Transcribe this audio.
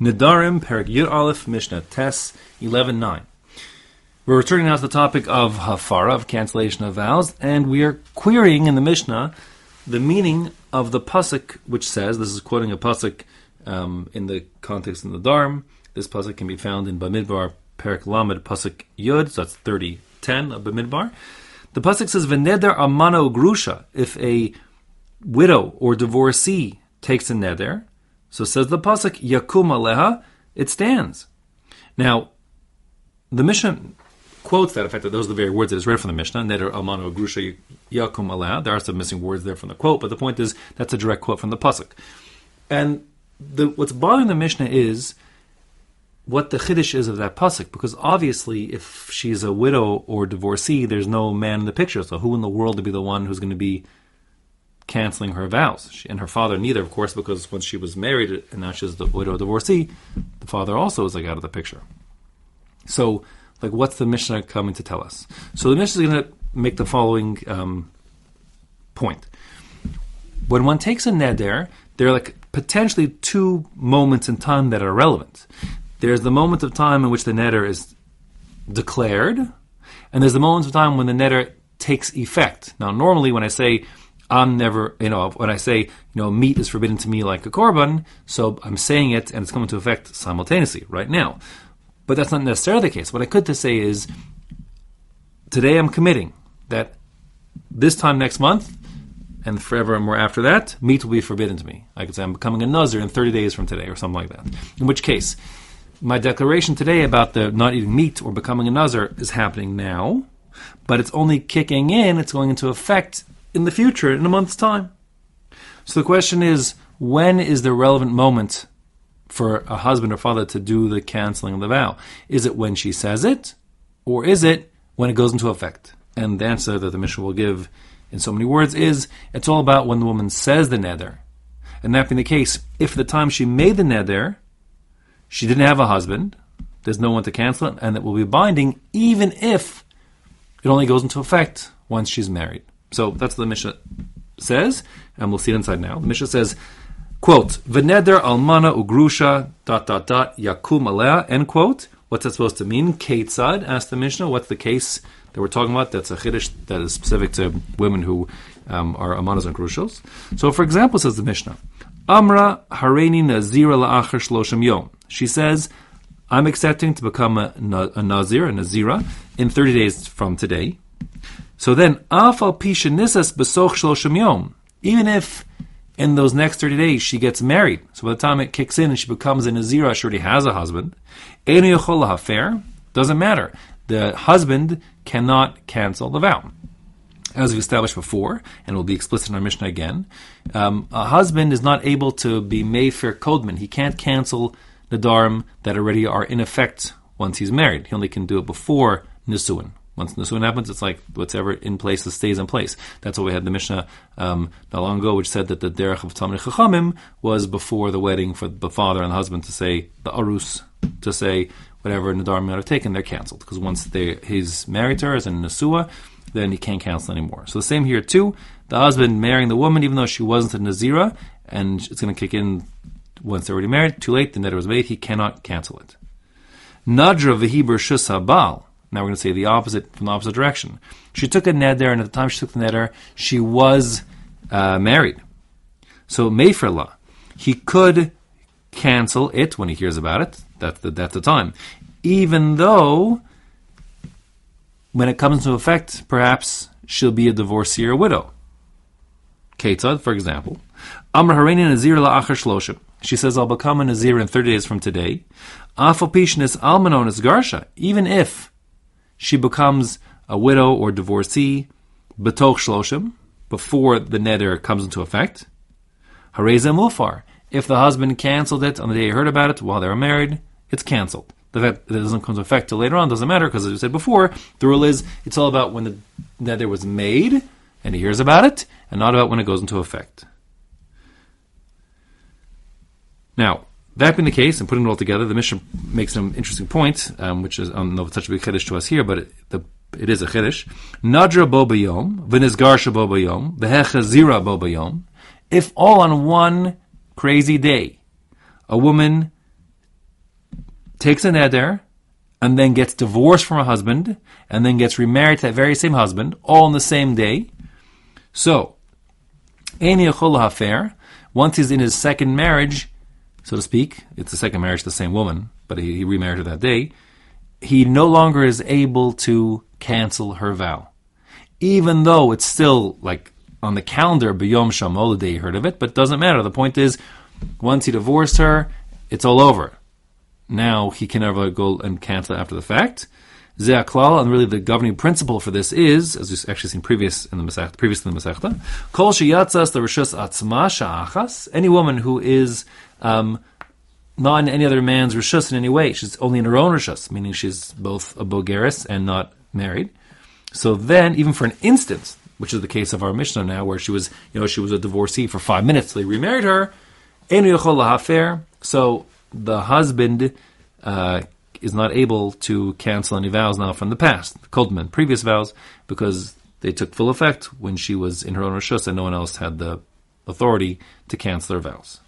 Nedarim, Perik Yud Aleph, Mishnah Tes 11.9. We're returning now to the topic of Hafara, of cancellation of vows, and we are querying in the Mishnah the meaning of the pasuk which says, this is quoting a pasuk um, in the context in the Dharm, this pasuk can be found in Bamidbar, Perik Lamed, pasuk Yud, so that's 30.10 of Bamidbar. The pasuk says, V'neder amano grusha, if a widow or divorcee takes a neder, so says the pasuk Yakum Aleha, it stands. Now, the Mishnah quotes that. In fact, those are the very words that is read from the Mishnah. Neder Almano Grusha Yakum Aleha. There are some missing words there from the quote, but the point is that's a direct quote from the pasuk. And the, what's bothering the Mishnah is what the chiddush is of that pasuk, because obviously, if she's a widow or divorcee, there's no man in the picture. So, who in the world to be the one who's going to be canceling her vows. She, and her father neither, of course, because once she was married and now she's the widow divorcee, the father also is like out of the picture. So, like, what's the Mishnah coming to tell us? So the Mishnah is going to make the following um, point. When one takes a neder, there are like potentially two moments in time that are relevant. There's the moment of time in which the neder is declared, and there's the moment of time when the neder takes effect. Now, normally when I say I'm never, you know, when I say, you know, meat is forbidden to me like a korban, so I'm saying it and it's coming to effect simultaneously right now. But that's not necessarily the case. What I could to say is, today I'm committing that this time next month and forever and more after that, meat will be forbidden to me. I could say I'm becoming a nazir in 30 days from today or something like that. In which case, my declaration today about the not eating meat or becoming a nazir is happening now, but it's only kicking in, it's going into effect in the future, in a month's time. So the question is, when is the relevant moment for a husband or father to do the canceling of the vow? Is it when she says it, or is it when it goes into effect? And the answer that the Mishnah will give in so many words is, it's all about when the woman says the neder. And that being the case, if at the time she made the neder, she didn't have a husband, there's no one to cancel it, and it will be binding even if it only goes into effect once she's married. So that's what the Mishnah says, and we'll see it inside now. The Mishnah says, quote, V'neder almana ugrusha dot dot dot yakum alea, end quote. What's that supposed to mean? Ketzad, asked the Mishnah. What's the case that we're talking about? That's a chiddush that is specific to women who um, are amanas and grushos. So, for example, says the Mishnah, Amra hareini nazira la'achar shloshim yom. She says, I'm accepting to become a, a nazir, a nazira, in 30 days from today. So then, afal pishanisas besoch. Even if in those next 30 days she gets married, so by the time it kicks in and she becomes a nazira, she already has a husband. hafer doesn't matter. The husband cannot cancel the vow. As we've established before, and will be explicit in our Mishnah again, um, a husband is not able to be Mayfair Kodman. He can't cancel the Dharm that already are in effect once he's married. He only can do it before Nisuin. Once Nisuin happens, it's like whatever in place stays in place. That's why we had the Mishnah um, not long ago, which said that the derech of Talmud Chachamim was before the wedding for the father and the husband to say the arus to say whatever Nadar might have taken, they're canceled because once they, he's married to her as a Nasua, then he can't cancel anymore. So the same here too. The husband marrying the woman, even though she wasn't a Nazira, and it's going to kick in once they're already married. Too late, the neder was made. He cannot cancel it. Nadra v'hibur shus habal. Now we're going to say the opposite from the opposite direction. She took a neder, and at the time she took the neder, she was uh, married. So Mayfrila, he could cancel it when he hears about it. That's the, that's the time. Even though, when it comes into effect, perhaps she'll be a divorcee or a widow. Ketzad, for example. Amr Hareini Nazir la'achar shloshim. She says, I'll become a Nazir in 30 days from today. Afopishin is almanon is garsha. Even if she becomes a widow or divorcee, betoch shloshim, before the neder comes into effect. Hareza mufar. If the husband canceled it on the day he heard about it while they were married, it's canceled. The fact that it doesn't come into effect till later on doesn't matter because, as we said before, the rule is it's all about when the neder was made and he hears about it, and not about when it goes into effect. Now, that being the case, and putting it all together, the Mishnah makes an interesting point, um, which is, I don't know if it's such a big chiddush to us here, but it, the, it is a chiddush. Nadra bo bayom, v'nizgarsha bo bayom, v'hechazira bo bayom. If all on one crazy day, a woman takes a neder, and then gets divorced from her husband, and then gets remarried to that very same husband, all on the same day. So, once he's in his second marriage, so to speak, it's the second marriage to the same woman, but he, he remarried her that day, he no longer is able to cancel her vow. Even though it's still like on the calendar, B'yom Shamol, the day he heard of it, but doesn't matter. The point is, once he divorced her, it's all over. Now he can never go and cancel after the fact. Ze'aklal, and really the governing principle for this is, as we've actually seen previous in the Masechta, previously in the Masechta, Kol sheyatzas the rishus atzma sha'achas, any woman who is um, not in any other man's rishus in any way, she's only in her own rishus, meaning she's both a bogeris and not married. So then, even for an instant, which is the case of our Mishnah now, where she was, you know, she was a divorcee for five minutes, they remarried her, so the husband uh, is not able to cancel any vows now from the past, the Kodman, previous vows, because they took full effect when she was in her own Rishus and no one else had the authority to cancel her vows.